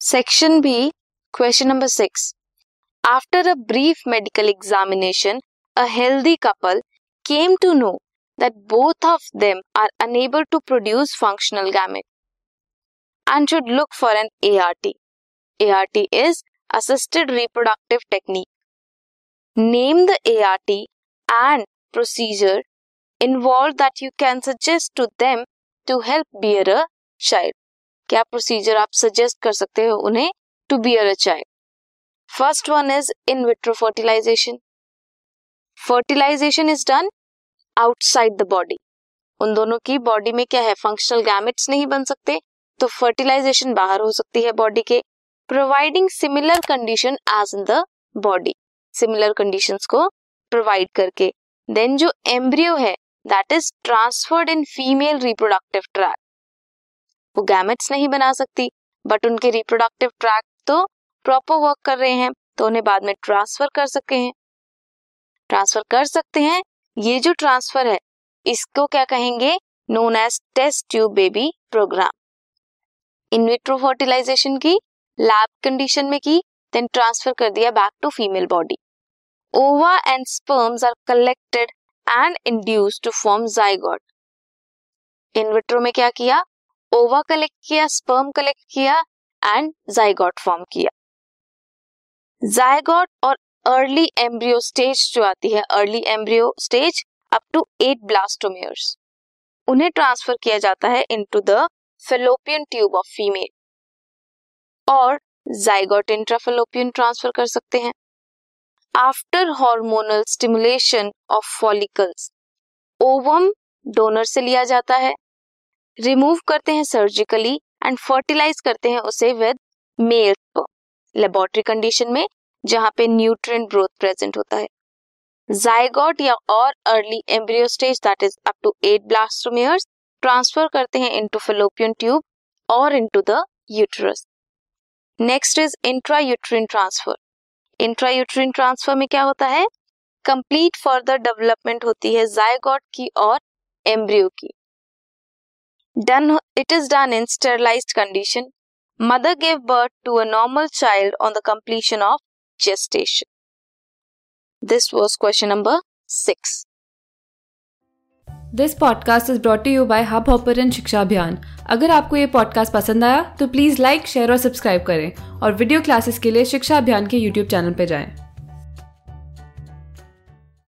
Section B, question number 6. After a brief medical examination, a healthy couple came to know that both of them are unable to produce functional gametes and should look for an ART. ART is assisted reproductive technique. Name the ART and procedure involved that you can suggest to them to help bear a child. क्या procedure आप suggest कर सकते हो उन्हें to bear a child first one is in vitro fertilization fertilization is done outside the body उन दोनों की body में क्या है? फंक्शनल गैमेट्स नहीं बन सकते तो फर्टिलाइजेशन बाहर हो सकती है बॉडी के providing similar condition as in the body similar conditions को प्रोवाइड करके. देन जो एम्ब्रियो है that is transferred in female reproductive tract वो गैमेट्स नहीं बना सकती बट उनके रिप्रोडक्टिव ट्रैक तो प्रॉपर वर्क कर रहे हैं तो उन्हें बाद में ट्रांसफ़र कर सकते हैं। ट्रांसफ़र कर सकते हैं, ये जो ट्रांसफ़र है, इसको क्या कहेंगे? Known as test tube baby program in vitro fertilization की लैब कंडीशन में की देन ट्रांसफ़र कर दिया back to female body ova and sperms are collected and induce to form zygote in vitro में क्या किया? ओवा कलेक्ट किया, sperm collect किया एंड जाइगॉट फॉर्म किया। जाइगॉट और अर्ली एम्ब्रियो स्टेज जो आती है early embryo stage up to eight blastomeres उन्हें ट्रांसफ़र किया जाता है into the fallopian tube of female और जाइगोट इंट्राफेलोपियन ट्रांसफ़र कर सकते हैं। After hormonal stimulation of follicles ovum donor से लिया जाता है। रिमूव करते हैं सर्जिकली एंड फर्टिलाइज करते हैं उसे विद मेल लेबोरेटरी कंडीशन में जहाँ पे न्यूट्रिएंट ग्रोथ प्रेजेंट होता है। जाइगोट या और early embryo stage that is up to eight blastomeres transfer करते हैं इनटू फेलोपियन ट्यूब और into the uterus next is intra uterine transfer intra uterine transfer में क्या होता है? कंप्लीट फर्दर डेवलपमेंट होती है जायगॉट की और एम्ब्रियो की। Done it is done in sterilized condition mother give birth to a normal child on the completion of gestation. This was question number six. This podcast is brought you by Hub Hopper Shiksha Abhiyan अगर आपको ये podcast पसंद आया तो please like share और subscribe करें और video classes के लिए शिक्षा अभियान के यूट्यूब चैनल पर जाएँ।